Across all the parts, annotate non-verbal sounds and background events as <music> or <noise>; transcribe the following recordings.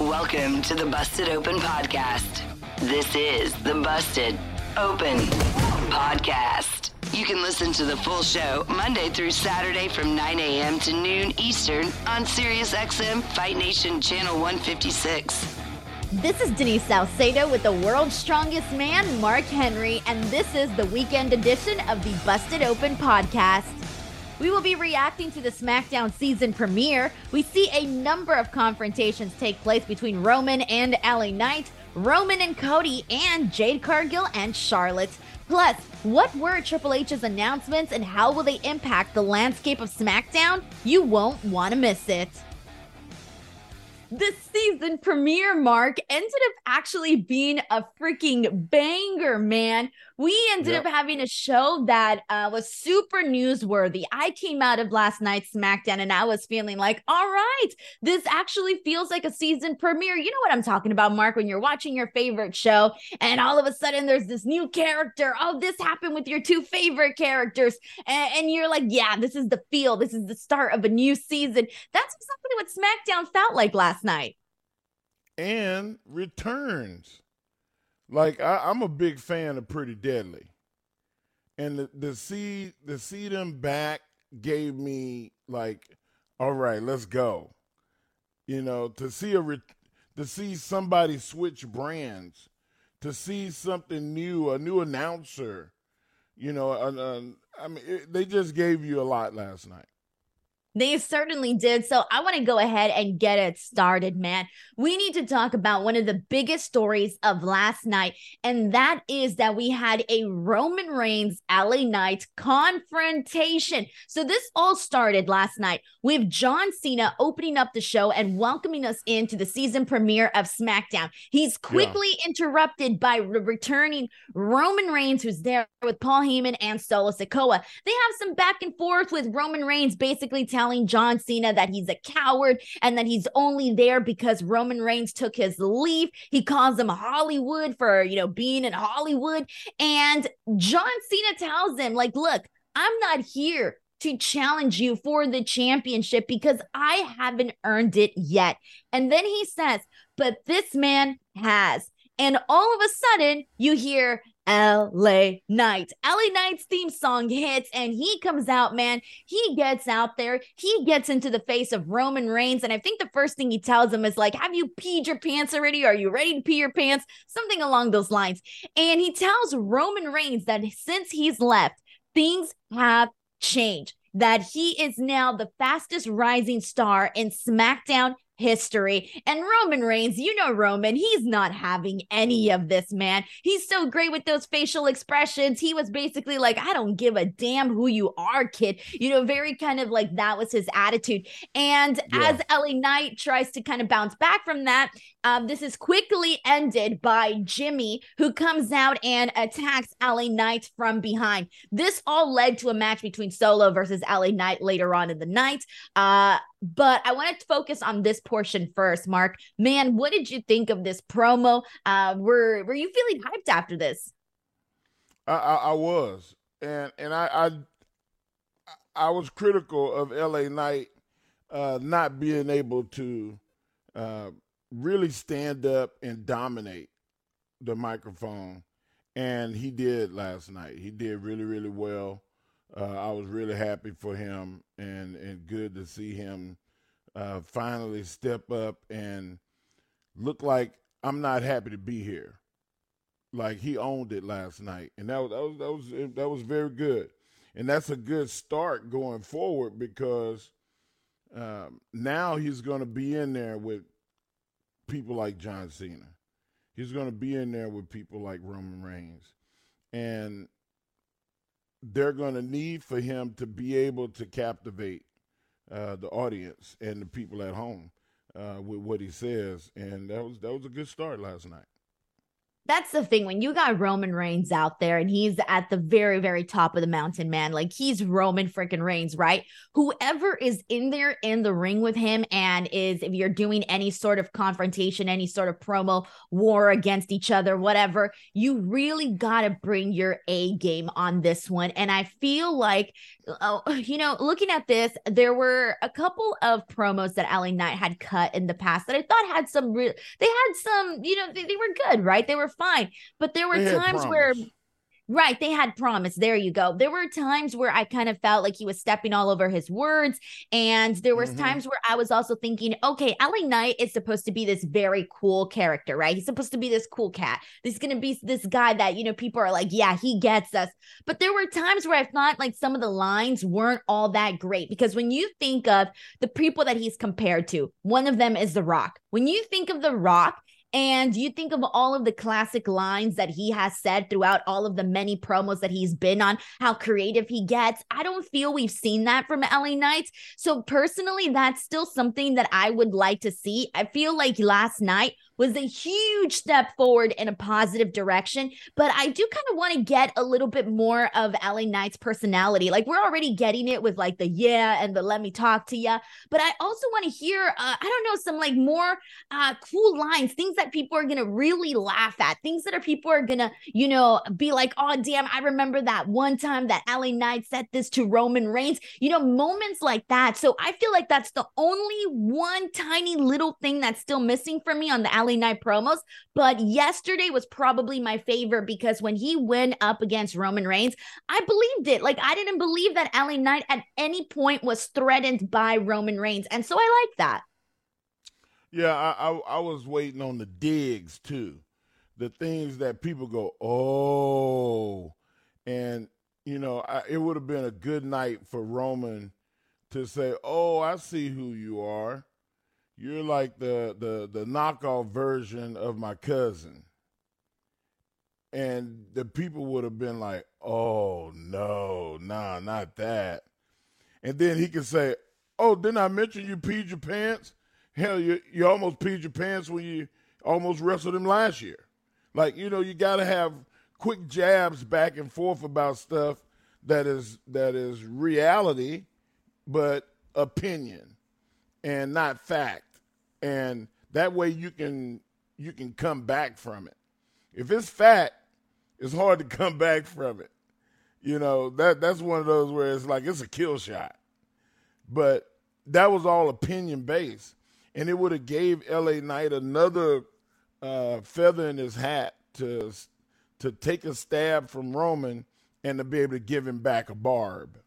Welcome to the Busted Open Podcast. This is the Busted Open Podcast. You can listen to the full show Monday through Saturday from 9 a.m. to noon Eastern on SiriusXM Fight Nation Channel 156. This is Denise Salcedo with the world's strongest man, Mark Henry, and this is the weekend edition of the Busted Open Podcast. We will be reacting to the SmackDown season premiere. We see a number of confrontations take place between Roman and LA Knight, Roman and Cody, and Jade Cargill and Charlotte. Plus, what were Triple H's announcements and how will they impact the landscape of SmackDown? You won't want to miss it. The season premiere mark ended up actually being a freaking banger, man. We ended yep. up having a show that uh, was super newsworthy. I came out of last night's SmackDown and I was feeling like, all right, this actually feels like a season premiere. You know what I'm talking about, Mark, when you're watching your favorite show and all of a sudden there's this new character. Oh, this happened with your two favorite characters. And, and you're like, yeah, this is the feel. This is the start of a new season. That's exactly what SmackDown felt like last night. And returns. Like I, am a big fan of Pretty Deadly, and the, the see the see them back gave me like, all right, let's go. You know, to see a re- to see somebody switch brands, to see something new, a new announcer. You know, I mean, it, they just gave you a lot last night. They certainly did. So I want to go ahead and get it started, man. We need to talk about one of the biggest stories of last night, and that is that we had a Roman Reigns LA Knight confrontation. So this all started last night with John Cena opening up the show and welcoming us into the season premiere of SmackDown. He's quickly yeah. interrupted by re- returning Roman Reigns, who's there with Paul Heyman and Solo Sikoa. They have some back and forth with Roman Reigns basically telling telling John Cena that he's a coward and that he's only there because Roman Reigns took his leave. He calls him Hollywood for, you know, being in Hollywood. And John Cena tells him, like, look, I'm not here to challenge you for the championship because I haven't earned it yet. And then he says, but this man has. And all of a sudden, you hear LA Knight. LA Knight's theme song hits and he comes out, man. He gets out there. He gets into the face of Roman Reigns. And I think the first thing he tells him is like, Have you peed your pants already? Are you ready to pee your pants? Something along those lines. And he tells Roman Reigns that since he's left, things have changed. That he is now the fastest rising star in SmackDown history. And Roman Reigns, you know, Roman, he's not having any of this, man. He's so great with those facial expressions. He was basically like, I don't give a damn who you are, kid. You know, very kind of like that was his attitude. And yeah. as LA Knight tries to kind of bounce back from that, um, this is quickly ended by Jimmy, who comes out and attacks LA Knight from behind. This all led to a match between Solo versus LA Knight later on in the night. Uh, but I want to focus on this portion first, Mark. Man, what did you think of this promo? Uh, were Were you feeling hyped after this? I, I, I was, and and I, I I was critical of LA Knight uh, not being able to uh, really stand up and dominate the microphone, and he did last night. He did really really well. Uh, I was really happy for him and and good to see him uh, finally step up and look like I'm not happy to be here. Like he owned it last night, and that was that was that was, that was very good, and that's a good start going forward because um, now he's going to be in there with people like John Cena. He's going to be in there with people like Roman Reigns, and they're going to need for him to be able to captivate uh, the audience and the people at home uh, with what he says, and that was that was a good start last night that's the thing when you got Roman Reigns out there and he's at the very, very top of the mountain, man. Like he's Roman freaking Reigns, right? Whoever is in there in the ring with him and is, if you're doing any sort of confrontation, any sort of promo, war against each other, whatever, you really got to bring your A game on this one. And I feel like, oh, <laughs> you know, looking at this, there were a couple of promos that LA Knight had cut in the past that I thought had some real, they had some, you know, they, they were good, right? They were fine. But there were times where Right. They had promise. There you go. There were times where I kind of felt like he was stepping all over his words. And there was mm-hmm. times where I was also thinking, okay, LA Knight is supposed to be this very cool character, right? He's supposed to be this cool cat. He's going to be this guy that, you know, people are like, yeah, he gets us. But there were times where I thought like some of the lines weren't all that great because when you think of the people that he's compared to, one of them is The Rock. When you think of The Rock, and you think of all of the classic lines that he has said throughout all of the many promos that he's been on, how creative he gets. I don't feel we've seen that from LA Knights. So, personally, that's still something that I would like to see. I feel like last night was a huge step forward in a positive direction. But I do kind of want to get a little bit more of LA Knight's personality. Like we're already getting it with like the yeah and the let me talk to you. But I also want to hear, uh, I don't know, some like more uh, cool lines, things that people are going to really laugh at, things that are people are going to, you know, be like, oh, damn, I remember that one time that LA Knight said this to Roman Reigns, you know, moments like that. So I feel like that's the only one tiny little thing that's still missing for me on the LA Knight promos. But yesterday was probably my favorite because when he went up against Roman Reigns, I believed it. Like I didn't believe that LA Knight at any point was threatened by Roman Reigns. And so I like that. Yeah, I, I, I was waiting on the digs too. The things that people go, oh, and you know, I, it would have been a good night for Roman to say, "Oh, I see who you are. You're like the the the knockoff version of my cousin. And the people would have been like, "Oh no, nah, not that." And then he could say, "Oh, didn't I mention you peed your pants? Hell, you you almost peed your pants when you almost wrestled him last year. Like you know, you got to have quick jabs back and forth about stuff that is that is reality, but opinion and not fact and that way you can you can come back from it. If it's fat, it's hard to <laughs> come back from it. You know that that's one of those where it's like it's a kill shot, but that was all opinion based, and it would have gave L.A. Knight another uh, feather in his hat to to take a stab from Roman and to be able to give him back a barb.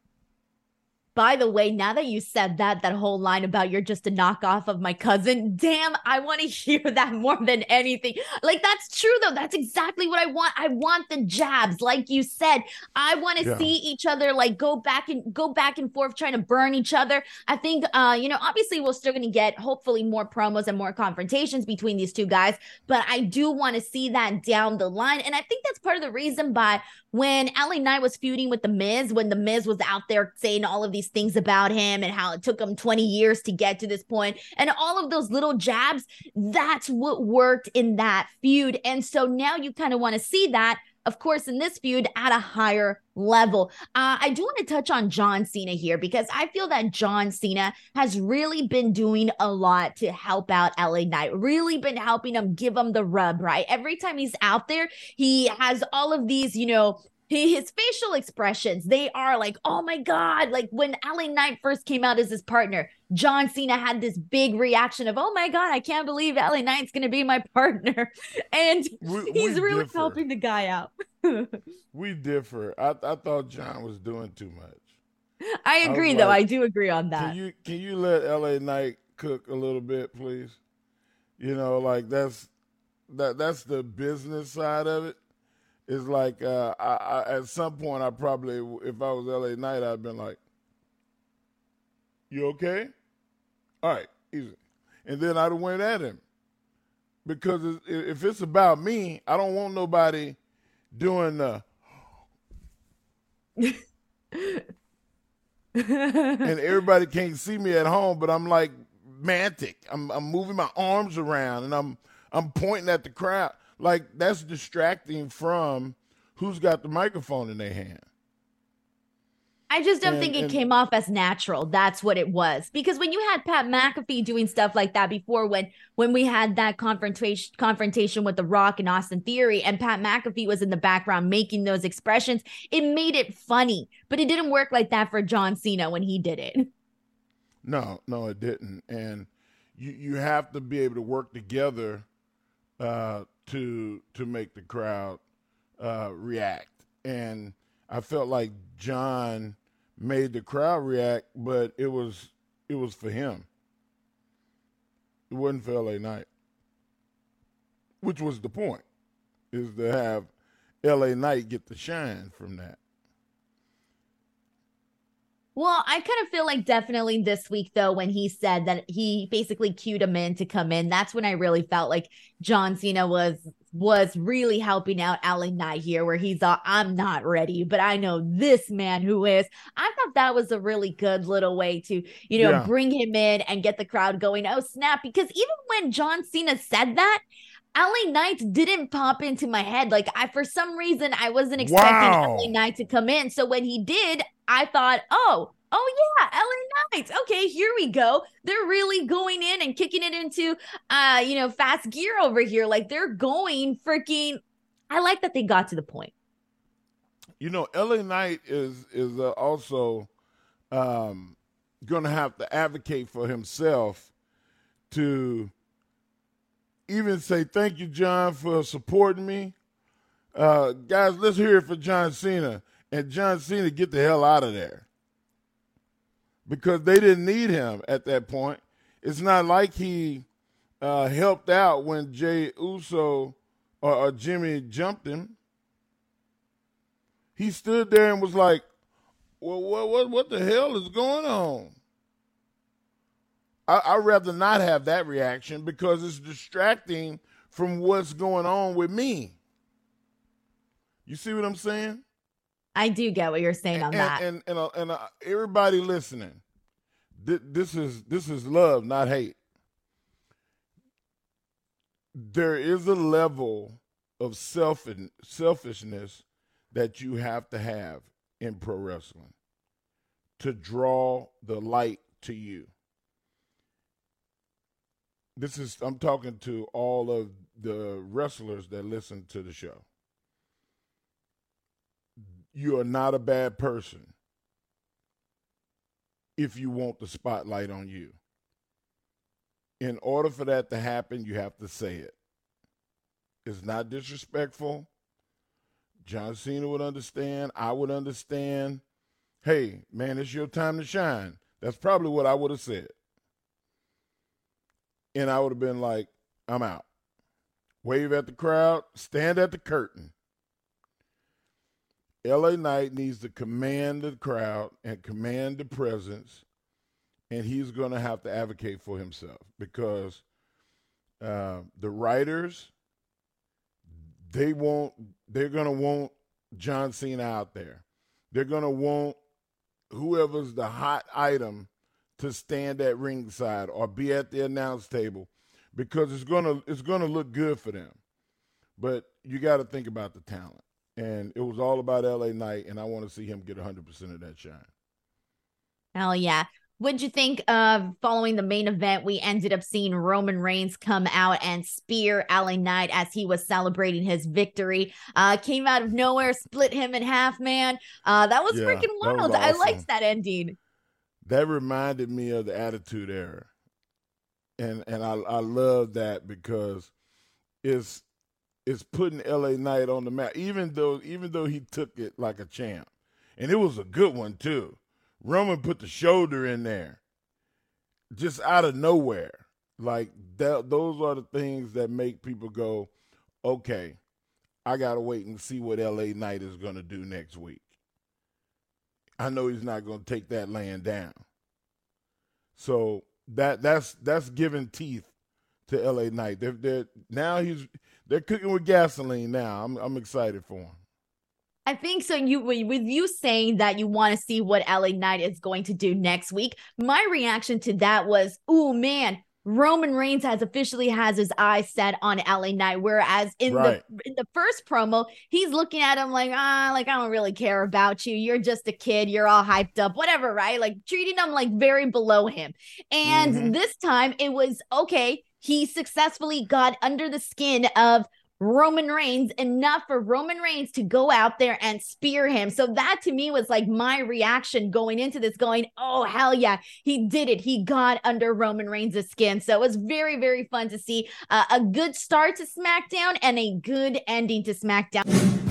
By the way, now that you said that, that whole line about you're just a knockoff of my cousin, damn, I want to <laughs> hear that more than anything. Like, that's true, though. That's exactly what I want. I want the jabs, like you said. I want to yeah. see each other like go back and go back and forth trying to burn each other. I think, uh, you know, obviously we're still going to get hopefully more promos and more confrontations between these two guys, but I do want to see that down the line. And I think that's part of the reason by when LA Knight was feuding with The Miz, when The Miz was out there saying all of these things about him and how it took him 20 years to get to this point, and all of those little jabs, that's what worked in that feud. And so now you kind of want to see that of course, in this feud at a higher level. Uh, I do want to touch on John Cena here because I feel that John Cena has really been doing a lot to help out LA Knight, really been helping him give him the rub, right? Every time he's out there, he has all of these, you know, his facial expressions, they are like, oh my God. Like when LA Knight first came out as his partner, John Cena had this big reaction of, oh my God, I can't believe LA Knight's going to be my <laughs> partner. And we, he's we really differ. helping the guy out. <laughs> we differ. I, I thought John was doing too much. I agree, I though. Like, I do agree on that. Can you, can you let LA Knight cook a little bit, please? You know, like that's that that's the business side of it. It's like uh, I, I, at some point, I probably, if I was LA Knight, I'd been like, "You okay? All right, easy," and then I'd have went at him because if it's about me, I don't want nobody doing the. <laughs> and everybody can't see me at home, but I'm like mantic. I'm I'm moving my arms around and I'm I'm pointing at the crowd. Like that's distracting from who's got the microphone in their hand. I just don't and, think it and, came off as natural. That's what it was. Because when you had Pat McAfee doing stuff like that before, when when we had that confrontation confrontation with The Rock and Austin Theory, and Pat McAfee was in the background making those expressions, it made it funny. But it didn't work like that for John Cena when he did it. <laughs> No, no, it didn't. And you you have to be able to work together uh, to to make the crowd uh, react. And I felt like John made the crowd react, but it was it was for him. It wasn't for LA Knight. Which was the point, is to have LA Knight get the shine from that. Well, I kind of feel like definitely this week, though, when he said that he basically cued him in to come in, that's when I really felt like John Cena was was really helping out LA Knight here, where he's all, I'm not ready, but I know this man who is. I thought that was a really good little way to, you know, yeah. bring him in and get the crowd going. Oh, snap. Because even when John Cena said that, LA Knight didn't pop into my head. Like I for some reason I wasn't expecting wow. LA Knight to come in. So when he did, I thought, oh, oh yeah, LA Knights. Okay, here we go. They're really going in and kicking it into uh, you know, fast gear over here. Like they're going freaking I like that they got to the point. You know, LA Knight is is uh, also um going to have to advocate for himself to even say thank you, John, for supporting me. Uh, guys, let's hear it for John Cena. And John Cena, get the hell out of there. Because they didn't need him at that point. It's not like he uh, helped out when Jey Uso or, or Jimmy jumped him. He stood there and was like, well, what, what, what the hell is going on? I, would rather not have that reaction because it's distracting from what's going on with me. You see what I'm saying? I do get what you're saying on and, that. And and, uh, and uh, everybody listening, th- this is this is love, not hate. There is a level of self selfishness that you have to have in pro wrestling to draw the light to you this is I'm talking to all of the wrestlers that listen to the show. You are not a bad person if you want the spotlight on you. In order for that to happen, you have to say it. It's not disrespectful. John Cena would understand. I would understand. Hey, man, it's your time to shine. That's probably what I would have said and I would have been like, I'm out. Wave at the crowd, stand at the curtain. LA Knight needs to command the crowd and command the presence, and he's going to have to advocate for himself because uh, the writers they want they're going to want John Cena out there. They're going to want whoever's the hot item to stand at ringside or be at the announce table because it's gonna it's gonna look good for them. But you got to think about the talent, and it was all about L.A. Knight, and I want to see him get 100 percent of that shine. Hell yeah! What'd you think of following the main event? We ended up seeing Roman Reigns come out and spear LA Knight as he was celebrating his victory. Uh, came out of nowhere, split him in half, man. Uh, that was yeah, freaking wild. Was awesome. I liked that ending that reminded me of the Attitude Era, and and I I love that because it's it's putting L.A. Knight on the map. Even though even though he took it like a champ, and it was a good one too. Roman put the shoulder in there. just out of nowhere. Like that, those are the things that make people go, okay, I gotta wait and see what LA Knight is gonna do next week. I know he's not gonna take that land down. So that that's that's giving teeth to LA Knight. They're, they're now he's they're cooking with gasoline now. I'm I'm excited for him. I think so. You with you saying that you want to see what LA Knight is going to do next week. My reaction to that was, "Oh man, Roman Reigns has officially has his eyes set on LA Knight. Whereas in right. the in the first promo, he's looking at him like, ah, like I don't really care about you. You're just a kid. You're all hyped up, whatever, right? Like treating him like very below him. And mm-hmm. this time it was okay. He successfully got under the skin of Roman Reigns enough for Roman Reigns to go out there and spear him. So that to me was like my reaction going into this, going, oh, hell yeah, he did it. He got under Roman Reigns' skin. So it was very, very fun to see uh, a good start to SmackDown and a good ending to SmackDown.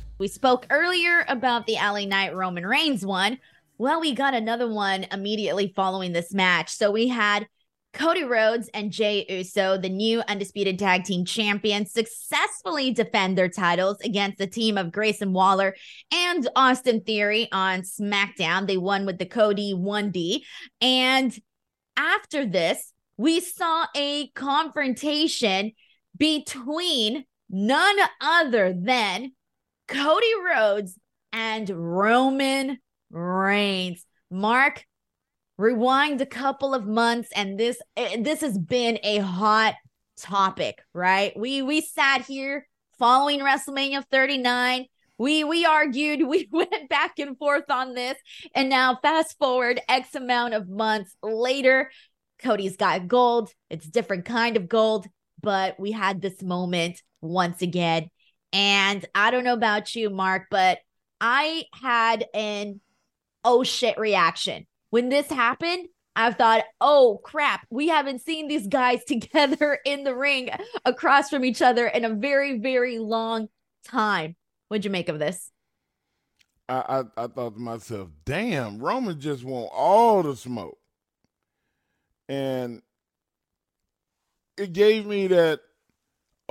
We spoke earlier about the LA Knight Roman Reigns one. Well, we got another one immediately following this match. So we had Cody Rhodes and Jey Uso, the new undisputed tag team champions, successfully defend their titles against the team of Grayson Waller and Austin Theory on SmackDown. They won with the Cody 1D. And after this, we saw a confrontation between none other than Cody Rhodes and Roman Reigns. Mark, rewind a couple of months and this eh, this has been a hot topic, right? We we sat here following WrestleMania 39. We we argued, <laughs> we went back and forth on this, and now fast forward X amount of months later, Cody's got gold. It's different kind of gold, but we had this moment once again and I don't know about you, Mark, but I had an oh shit reaction. When this happened, I thought, oh crap, we haven't seen these guys <laughs> together in the ring across from each other in a very, very long time. What'd you make of this? I, I, I thought to myself, damn, Roman just want all the smoke. And it gave me that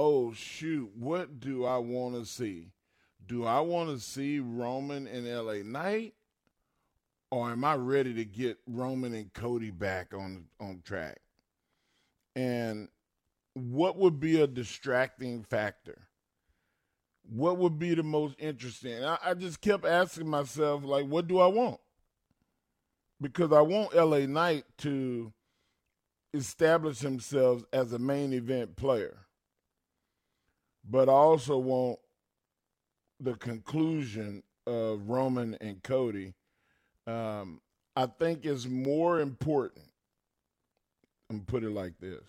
oh shoot, what do I want to see? Do I want to see Roman and LA Knight? Or am I ready to get Roman and Cody back on on track? And what would be a distracting factor? What would be the most interesting? I, I just kept asking myself, like, what do I want? Because I want LA Knight to establish himself as a main event player but I also want the conclusion of Roman and Cody. Um, I think is more important. And put it like this: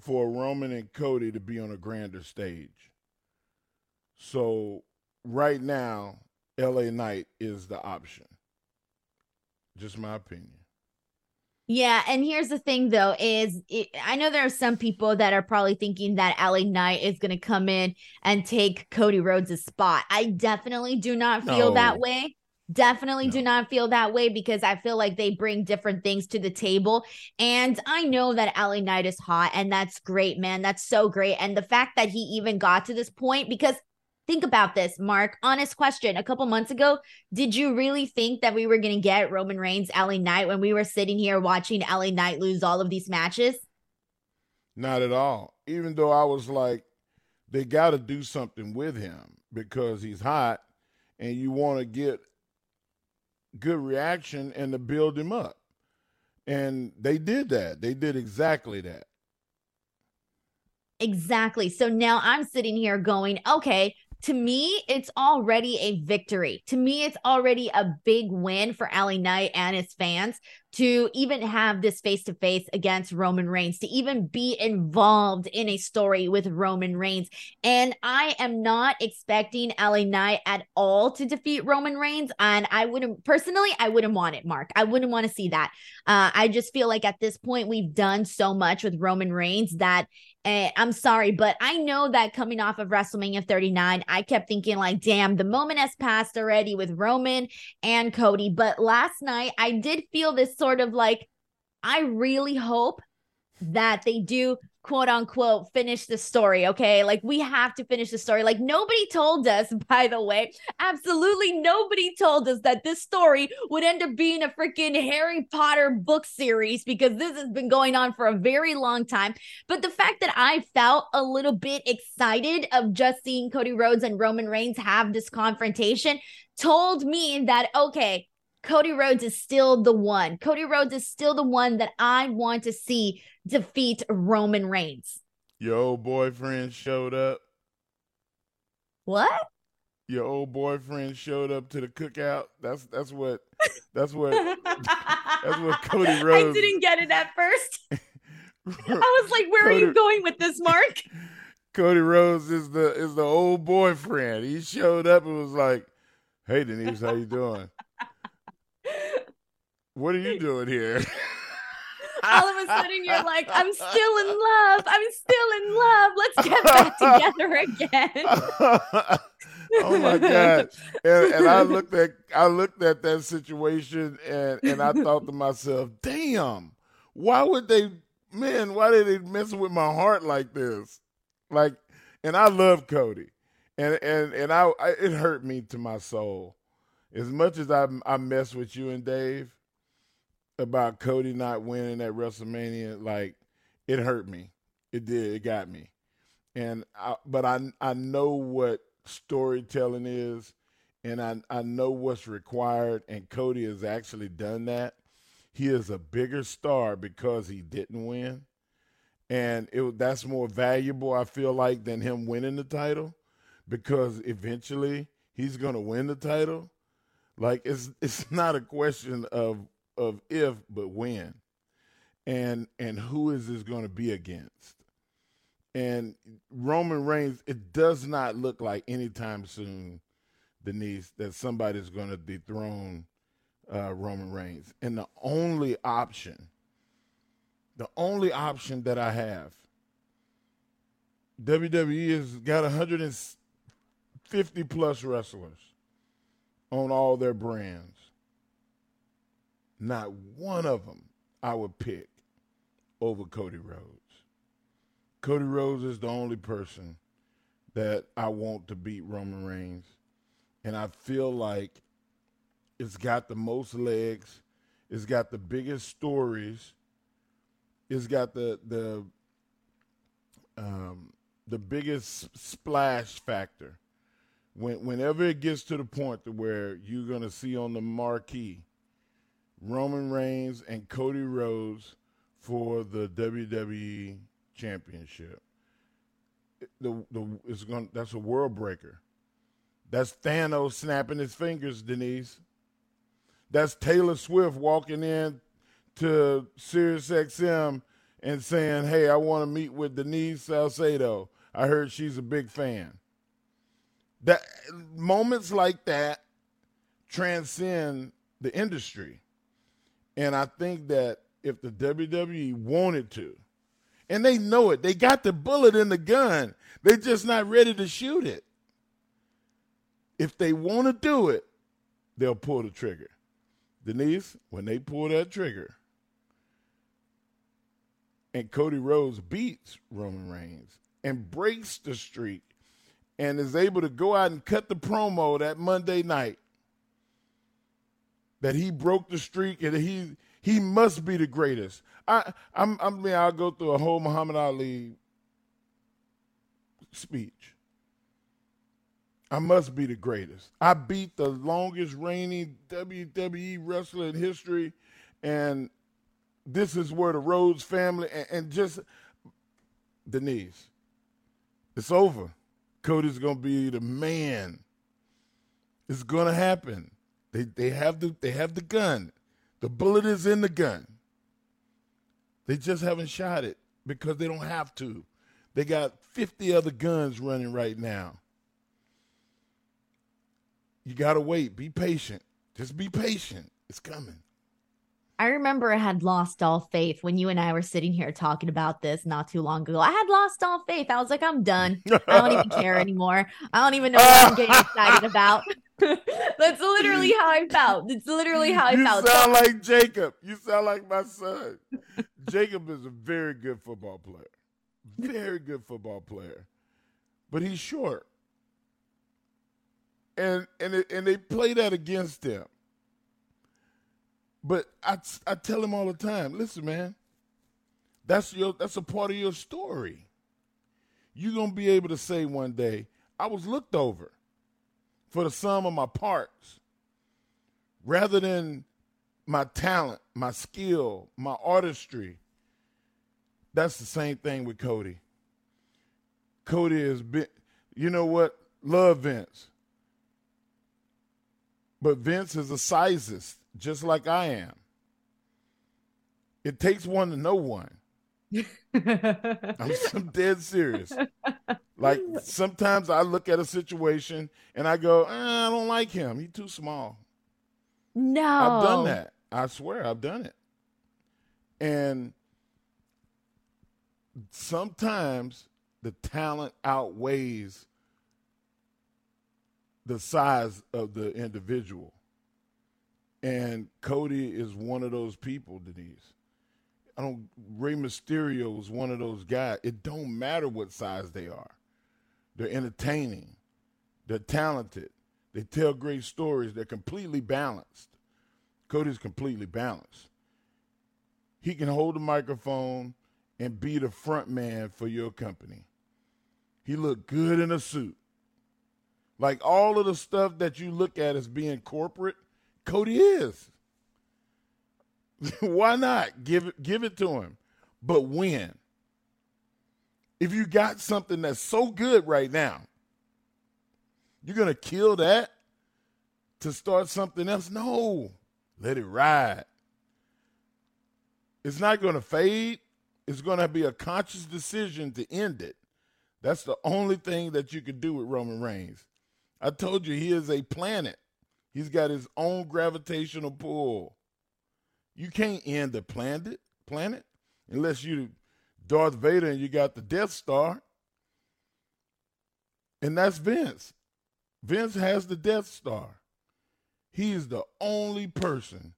for Roman and Cody to be on a grander stage. So right now, LA Knight is the option. Just my opinion. Yeah, and here's the thing though is it, I know there are some people that are probably thinking that LA Knight is going to come in and take Cody Rhodes' spot. I definitely do not feel no. that way. Definitely no. do not feel that way because I feel like they bring different things to the table. And I know that LA Knight is hot, and that's great, man. That's so great. And the fact that he even got to this point, because Think about this, Mark. Honest question. A couple months ago, did you really think that we were going to get Roman Reigns, LA Knight when we were sitting here watching LA Knight lose all of these matches? Not at all. Even though I was like, they got to do something with him because he's hot and you want to get good reaction and to build him up. And they did that. They did exactly that. Exactly. So now I'm sitting here going, okay, to me, it's already a victory. To me, it's already a big win for LA Knight and his fans to even have this face to face against Roman Reigns, to even be involved in a story with Roman Reigns. And I am not expecting LA Knight at all to defeat Roman Reigns. And I wouldn't personally, I wouldn't want it, Mark. I wouldn't want to see that. Uh, I just feel like at this point, we've done so much with Roman Reigns that uh, I'm sorry, but I know that coming off of WrestleMania 39, I kept thinking, like, damn, the moment has passed already with Roman and Cody. But last night, I did feel this sort of like, I really hope that they do quote unquote finish the story okay? Like we have to finish the story. Like nobody told us <laughs> by the way absolutely nobody told us that this story would end up being a freaking harry potter book series because this has been going on for a very long time. But the fact that i felt a little bit excited of just seeing cody rhodes and roman reigns have this confrontation told me that okay Cody Rhodes is still the one. Cody Rhodes is still the one that I want to see defeat Roman Reigns. Your old boyfriend showed up. What? Your old boyfriend showed up to the cookout. That's that's what <laughs> that's what that's what Cody Rhodes. I didn't get it at first. <laughs> I was like, "Where Cody, are you going with this, Mark?" <laughs> Cody Rhodes is the is the old boyfriend. He showed up and was like, "Hey Denise, how you doing?" What are you doing here? <laughs> <laughs> All of a sudden, you're like, I'm still in love. I'm still in love. Let's get back <laughs> together again. oh my god! And, and, I looked at I looked at that situation and and I thought to myself, damn, why would they, man? Why did they mess with my heart like this? Like, and I love Cody, and and and I, I it hurt me to my soul. As much as I I mess with you and Dave, about Cody not winning at WrestleMania, like it hurt me. It did. It got me. And I, but I I know what storytelling is, and I I know what's required. And Cody has actually done that. He is a bigger star because he didn't win, and it that's more valuable. I feel like than him winning the title, because eventually he's to win the title. Like it's it's <laughs> not a question of of if but when. And and who is this going to be against? And roman reigns it does not look like anytime soon denise that somebody's going to dethrone uh, roman reigns. And the only option the only option that i have wwe has got 150 plus wrestlers on all their brands not one of them I would pick over Cody Rhodes. Cody Rhodes is the only person that I want to beat Roman Reigns. And I feel like it's got the most legs, it's got the biggest stories, it's got the the um, the biggest splash factor. When, whenever it gets to the point to where you're to see on the marquee Roman Reigns and Cody Rhodes for the WWE Championship. The the it's going that's a world breaker. That's Thanos snapping his fingers, Denise. That's Taylor Swift walking in to SiriusXM and saying, "Hey, I want to meet with Denise Salcedo. I heard she's a big fan." That moments like that transcend the industry. And I think that if the WWE wanted to, and they know it, they got the bullet in the gun, they're just not ready to shoot it. If they want to do it, they'll pull the trigger. Denise, when they pull that trigger, and Cody Rhodes beats Roman Reigns and breaks the streak and is able to go out and cut the promo that Monday night that he broke the streak and he he must be the greatest. I I'm, I mean I'll go through a whole Muhammad Ali speech. I must be the greatest. I beat the longest reigning WWE wrestler in history, and this is where the Rhodes family and, and just Denise. It's over. Cody's gonna be the man. It's gonna happen. They they have the they have the gun. The bullet is in the gun. They just haven't shot it because they don't have to. They got 50 other guns running right now. You got to wait. Be patient. Just be patient. It's coming. I remember I had lost all faith when you and I were sitting here talking about this not too long ago. I had lost all faith. I was like, I'm done. I don't even care <laughs> anymore. I don't even know what I'm getting excited about. <laughs> That's literally how I felt. It's literally how I you felt. You sound like Jacob. You sound like my son. Jacob is a very good football player. Very good football player. But he's short. And and it, and they play that against him. But I, I tell him all the time, listen, man, that's your that's a part of your story. You're gonna be able to say one day, I was looked over for the sum of my parts, rather than my talent, my skill, my artistry. That's the same thing with Cody. Cody has been, you know what? Love Vince. But Vince is a sizist just like I am. It takes one to know one. I'm, <laughs> I'm dead serious. Like sometimes I look at a situation and I go, eh, I don't like him. He's too small. No. I've done that. I swear I've done it. And sometimes the talent outweighs the size of the individual. And Cody is one of those people, Denise. I don't Rey Mysterio is one of those guys. It don't matter what size they are. They're entertaining. They're talented. They tell great stories. They're completely balanced. Cody's completely balanced. He can hold a microphone and be the front man for your company. He looked good in a suit. Like all of the stuff that you look at as being corporate – Cody is. <laughs> Why not give it give it to him? But when? If you got something that's so good right now, you're gonna kill that to start something else? No. Let it ride. It's not gonna fade. It's gonna be a conscious decision to end it. That's the only thing that you can do with Roman Reigns. I told you he is a planet. He's got his own gravitational pull. You can't end the planet, planet unless you Darth Vader and you got the Death Star. And that's Vince. Vince has the Death Star. He is the only person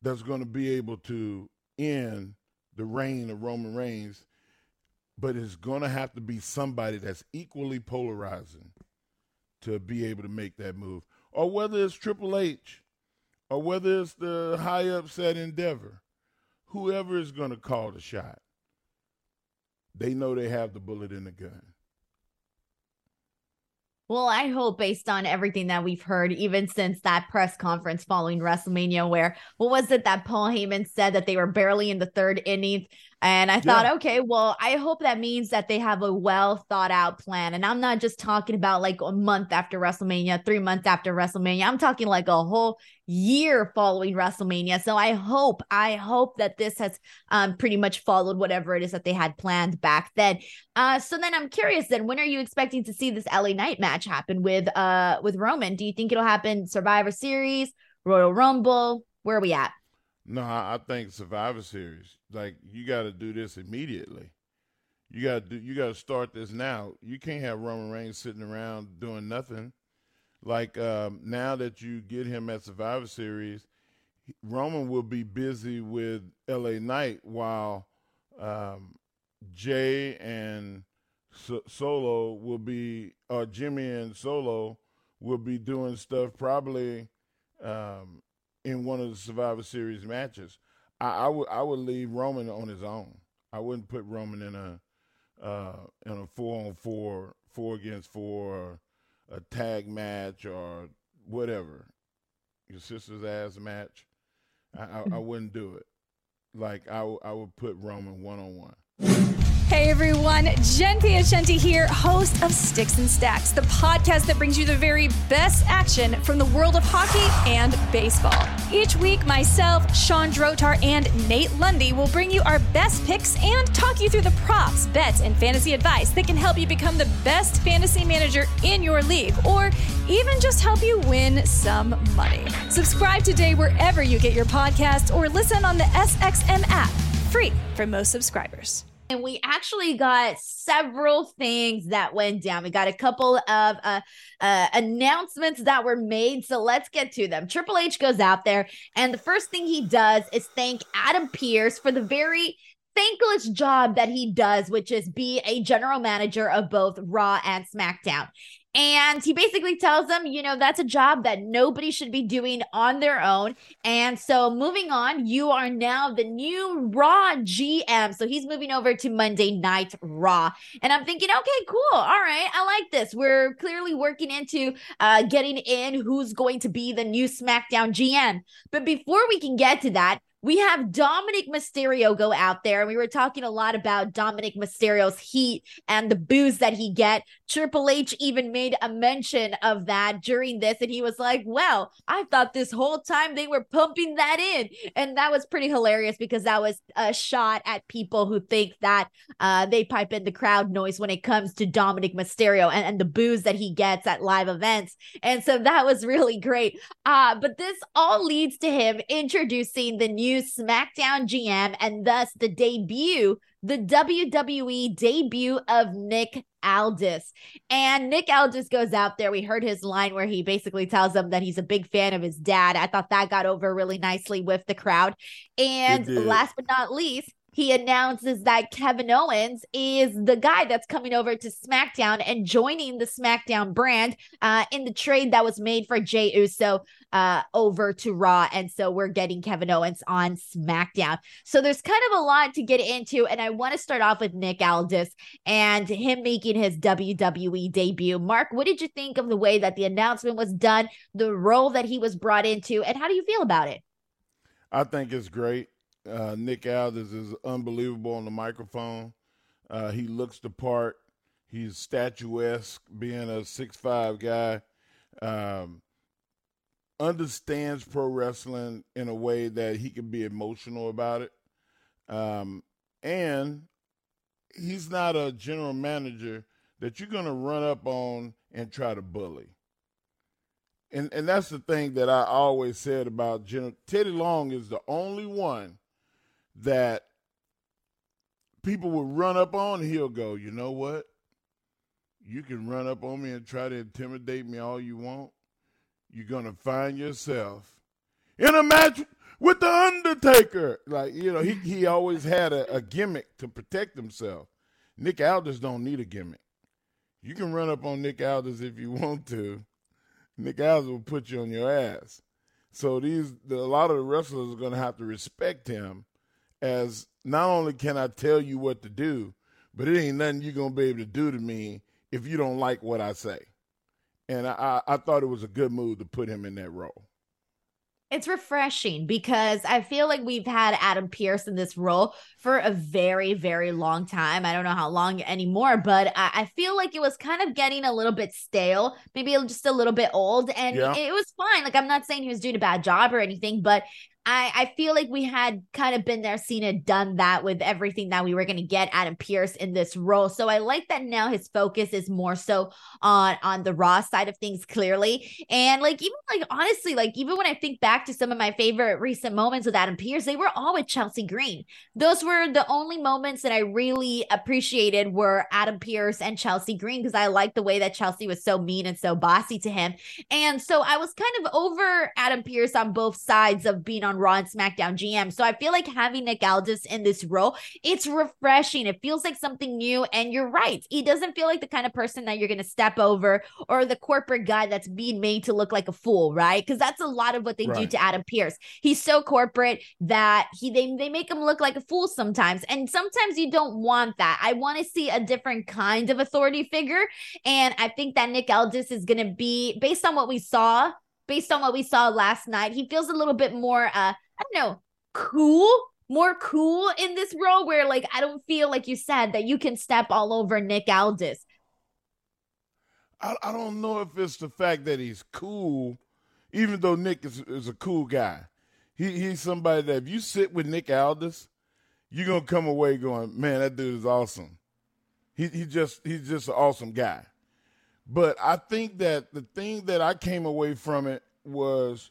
that's going to be able to end the reign of Roman Reigns, but it's going to have to be somebody that's equally polarizing to be able to make that move, or whether it's Triple H, or whether it's the high upset Endeavor, whoever is going to call the shot, they know they have the bullet in the gun. Well, I hope based on everything that we've heard, even since that press conference following WrestleMania, where what was it that Paul Heyman said that they were barely in the third inning? And I thought, yeah. okay, well, I hope that means that they have a well thought out plan. And I'm not just talking about like a month after WrestleMania, three months after WrestleMania. I'm talking like a whole year following WrestleMania. So I hope, I hope that this has um, pretty much followed whatever it is that they had planned back then. Uh, so then I'm curious then, when are you expecting to see this LA Knight match happen with uh with Roman? Do you think it'll happen Survivor Series, Royal Rumble? Where are we at? No, I think Survivor Series. Like you got to do this immediately. You got to do. You got to start this now. You can't have Roman Reigns sitting around doing nothing. Like um, now that you get him at Survivor Series, Roman will be busy with L.A. Knight while um, Jay and so- Solo will be, or Jimmy and Solo will be doing stuff probably um, in one of the Survivor Series matches. I, I would I would leave Roman on his own. I wouldn't put Roman in a uh, in a four on four, four against four, a tag match or whatever, your sister's ass match. I, I, I <laughs> wouldn't do it. Like I, I would put Roman one on one. Hey everyone, Jen Piacenti here, host of Sticks and Stacks, the podcast that brings you the very best action from the world of hockey and baseball. Each week, myself, Sean Drotar, and Nate Lundy will bring you our best picks and talk you through the props, bets, and fantasy advice that can help you become the best fantasy manager in your league, or even just help you win some money. Subscribe today wherever you get your podcasts or listen on the SXM app, free for most subscribers and we actually got several things that went down. We got a couple of uh, uh, announcements that were made. So let's get to them. Triple H goes out there, and the first thing he does is thank Adam Pearce for the very thankless job that he does, which is be a general manager of both Raw and SmackDown. And he basically tells them, you know, that's a job that nobody should be doing on their own. And so moving on, you are now the new Raw GM. So he's moving over to Monday Night Raw. And I'm thinking, okay, cool. All right. I like this. We're clearly working into uh, getting in who's going to be the new SmackDown GM. But before we can get to that, we have Dominik Mysterio go out there. And we were talking a lot about Dominik Mysterio's heat and the boos that he get. Triple H even made a mention of that during this. And he was like, well, I thought this whole time they were pumping that in. And that was pretty hilarious because that was a shot at people who think that uh, they pipe in the crowd noise when it comes to Dominik Mysterio and, and the boos that he gets at live events. And so that was really great. Uh, but this all leads to him introducing the new SmackDown GM and thus the debut, the WWE debut of Nick Aldis. And Nick Aldis goes out there. We heard his line where he basically tells them that he's a big fan of his dad. I thought that got over really nicely with the crowd. And last but not least, he announces that Kevin Owens is the guy that's coming over to SmackDown and joining the SmackDown brand uh, in the trade that was made for Jey Uso uh, over to Raw. And so we're getting Kevin Owens on SmackDown. So there's kind of a lot to get into. And I want to start off with Nick Aldis and him making his WWE debut. Mark, what did you think of the way that the announcement was done, the role that he was brought into, and how do you feel about it? I think it's great. Uh, Nick Aldis is unbelievable on the microphone. Uh, he looks the part. He's statuesque, being a six-five guy. Um, understands pro wrestling in a way that he can be emotional about it. Um, and he's not a general manager that you're going to run up on and try to bully. And and that's the thing that I always said about General Teddy Long is the only one that people would run up on, he'll go, you know what? You can run up on me and try to intimidate me all you want. You're going to find yourself in a match with the Undertaker. Like, you know, he, he always had a, a gimmick to protect himself. Nick Aldis don't need a gimmick. You can run up on Nick Aldis if you want to. Nick Aldis will put you on your ass. So these the, a lot of the wrestlers are going to have to respect him as not only can I tell you what to do, but it ain't nothing you're gonna be able to do to me if you don't like what I say. And I, I thought it was a good move to put him in that role. It's refreshing because I feel like we've had Adam Pearce in this role for a very, very long time. I don't know how long anymore, but I, I feel like it was kind of getting a little bit stale, maybe just a little bit old. And yeah. it, it was fine. Like, I'm not saying he was doing a bad job or anything, but I, I feel like we had kind of been there, seen it, done that with everything that we were going to get Adam Pearce in this role. So I like that now his focus is more so on on the raw side of things, clearly. And like even like honestly, like even when I think back to some of my favorite recent moments with Adam Pearce, they were all with Chelsea Green. Those were the only moments that I really appreciated were Adam Pearce and Chelsea Green because I liked the way that Chelsea was so mean and so bossy to him. And so I was kind of over Adam Pearce on both sides of being on on Raw and SmackDown GM. So I feel like having Nick Aldis in this role, it's refreshing. It feels like something new. And you're right. He doesn't feel like the kind of person that you're going to step over or the corporate guy that's being made to look like a fool, right? Because that's a lot of what they right. do to Adam Pearce. He's so corporate that he they, they make him look like a fool sometimes. And sometimes you don't want that. I want to see a different kind of authority figure. And I think that Nick Aldis is going to be, based on what we saw based on what we saw last night. He feels a little bit more, uh, I don't know, cool more cool in this role where like I don't feel like you said that you can step all over Nick Aldis. I, I don't know if it's the fact that he's cool, even though Nick is, is a cool guy. He he's somebody that if you sit with Nick Aldis, you're gonna come away going, man, that dude is awesome. He he just he's just an awesome guy. But I think that the thing that I came away from it was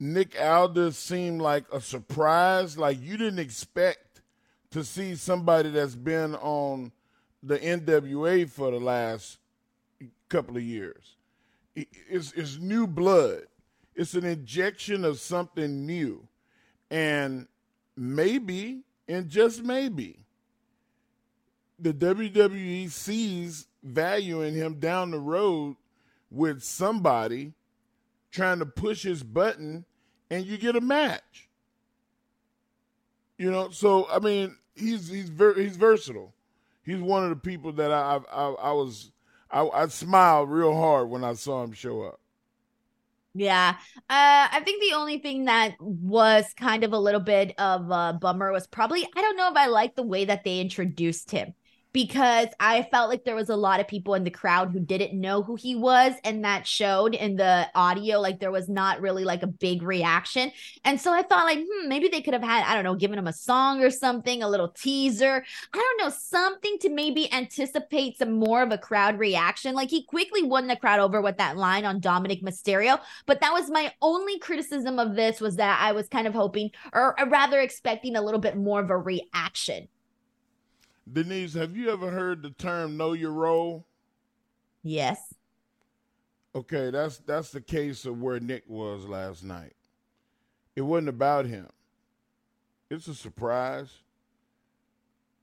Nick Aldis seemed like a surprise. Like you didn't expect to see somebody that's been on the NWA for the last couple of years. It's, it's new blood. It's an injection of something new. And maybe, and just maybe, the WWE sees value in him down the road with somebody trying to push his button and you get a match. You know, so I mean, he's he's very he's versatile. He's one of the people that I I, I was I, I smiled real hard when I saw him show up. Yeah. Uh, I think the only thing that was kind of a little bit of a bummer was probably, I don't know if I like the way that they introduced him because I felt like there was a lot of people in the crowd who didn't know who he was, and that showed in the audio. Like there was not really like a big reaction, and so I thought like, hmm, maybe they could have had I don't know, given him a song or something, a little teaser, I don't know, something to maybe anticipate some more of a crowd reaction. Like he quickly won the crowd over with that line on Dominik Mysterio, but that was my only criticism of this was that I was kind of hoping, or rather expecting a little bit more of a reaction. Denise, have you ever heard the term know your role? Yes. Okay, that's that's the case of where Nick was last night. It wasn't about him. It's a surprise.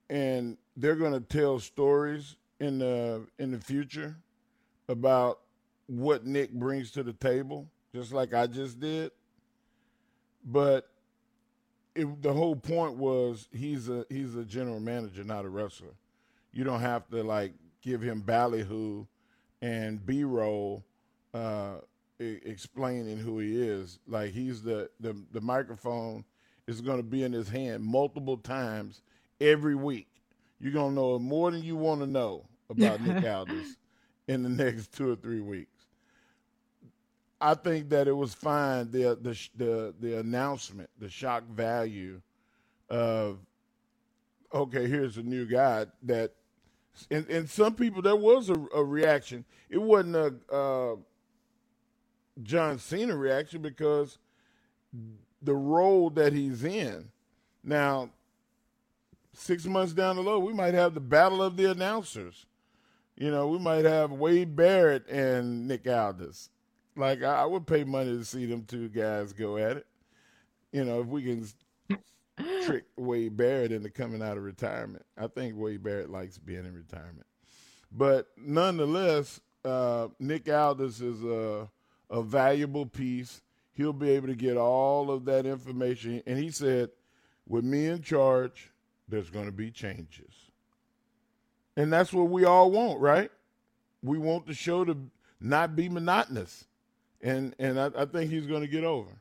And they're going to tell stories in the in the future about what Nick brings to the table, just like I just did. But it, the whole point was he's a he's a general manager, not a wrestler. You don't have to like give him ballyhoo and B roll uh, explaining who he is. Like he's the the, the microphone is going to be in his hand multiple times every week. You're going to know more than you want to know about Nick <laughs> Aldis in the next two or three weeks. I think that it was fine. The the the the announcement, the shock value of okay, here's a new guy that, and, and some people there was a, a reaction. It wasn't a uh, John Cena reaction because the role that he's in. Now, six months down the road, we might have the battle of the announcers. You know, we might have Wade Barrett and Nick Aldis. Like I, would pay money to see them two guys go at it. You know, if we can <laughs> trick Wade Barrett into coming out of retirement. I think Wade Barrett likes being in retirement. But nonetheless, uh, Nick Aldis is a, a valuable piece. He'll be able to get all of that information. And he said, with me in charge, there's going to be changes. And that's what we all want, right? We want the show to not be monotonous and and I, I think he's going to get over.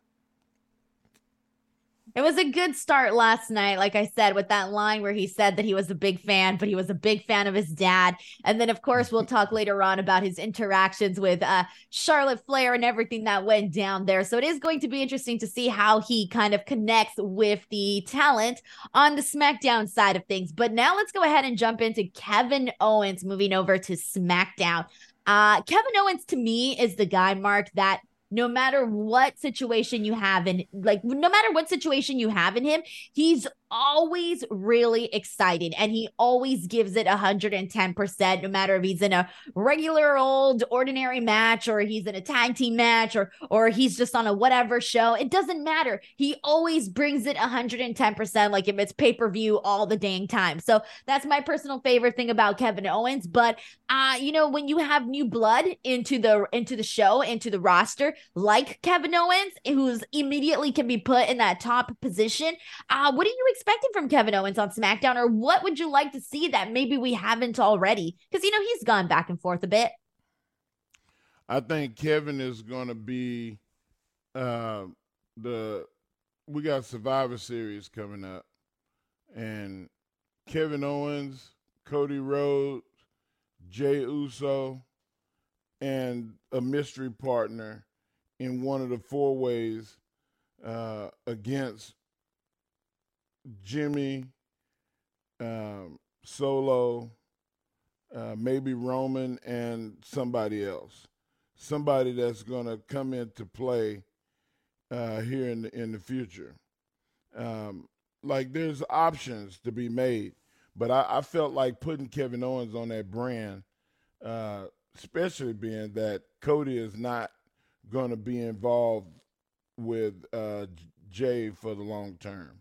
It was a good start last night, like I said, with that line where he said that he was a big fan, but he was a big fan of his dad. And then, of course, we'll talk later on about his interactions with uh, Charlotte Flair and everything that went down there. So it is going to be interesting to see how he kind of connects with the talent on the SmackDown side of things. But now let's go ahead and jump into Kevin Owens moving over to SmackDown. Uh, Kevin Owens to me is the guy, Mark, that no matter what situation you have in like no matter what situation you have in him he's always really excited and he always gives it 110% no matter if he's in a regular old ordinary match or he's in a tag team match or or he's just on a whatever show. It doesn't matter. He always brings it 110% like if it's pay-per-view all the dang time. So that's my personal favorite thing about Kevin Owens. But uh you know when you have new blood into the into the show into the roster like Kevin Owens who's immediately can be put in that top position uh what do you expecting from Kevin Owens on SmackDown, or what would you like to see that maybe we haven't already? Because, you know, he's gone back and forth a bit. I think Kevin is going to be uh, the we got Survivor Series coming up, and Kevin Owens, Cody Rhodes, Jey Uso, and a mystery partner in one of the four ways uh, against Jimmy, um, Solo, uh, maybe Roman, and somebody else. Somebody that's going to come into play uh, here in the, in the future. Um, like there's options to be made, but I, I, felt like putting Kevin Owens on that brand, uh, especially being that Cody is not going to be involved with uh, Jey for the long term.